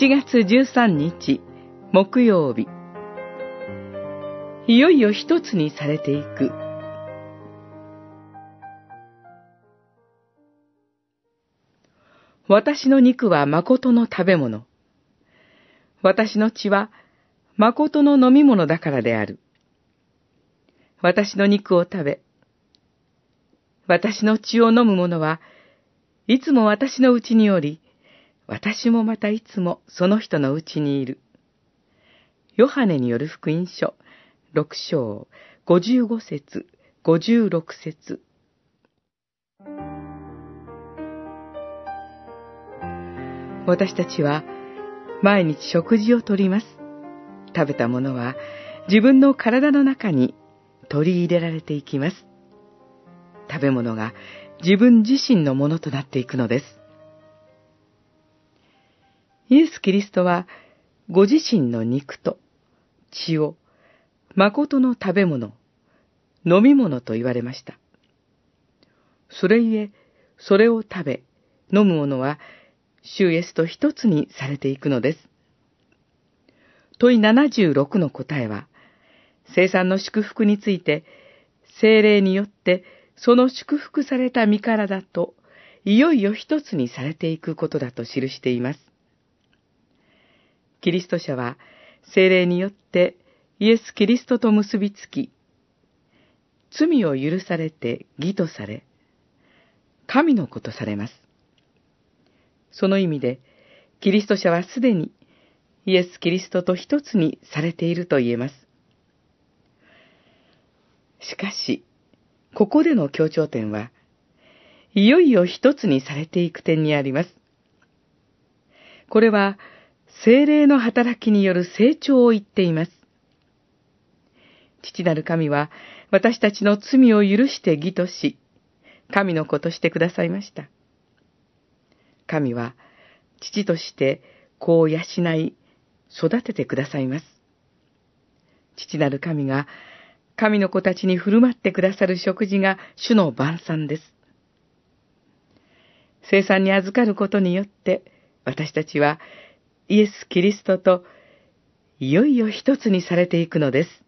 7月13日木曜日。いよいよ一つにされていく。私の肉は誠の食べ物。私の血は誠の飲み物だからである。私の肉を食べ私の血を飲む者はいつも私のうちにおり、私もまたいつもその人のうちにいる。ヨハネによる福音書、六章、五十五節、五十六節。私たちは毎日食事をとります。食べたものは自分の体の中に取り入れられていきます。食べ物が自分自身のものとなっていくのです。イエス・キリストは、ご自身の肉と血を誠の食べ物、飲み物と言われました。それゆえ、それを食べ、飲む者は、主イエスと一つにされていくのです。問い76の答えは、生産の祝福について、精霊によってその祝福された身からだと、いよいよ一つにされていくことだと記しています。キリスト者は、精霊によってイエス・キリストと結びつき、罪を許されて義とされ、神の子とされます。その意味で、キリスト者はすでにイエス・キリストと一つにされていると言えます。しかし、ここでの強調点は、いよいよ一つにされていく点にあります。これは、精霊の働きによる成長を言っています。父なる神は、私たちの罪を許して義とし、神の子としてくださいました。神は、父として子を養い、育ててくださいます。父なる神が神の子たちに振る舞ってくださる食事が主の晩餐です。生産に預かることによって、私たちはイエス・キリストといよいよ一つにされていくのです。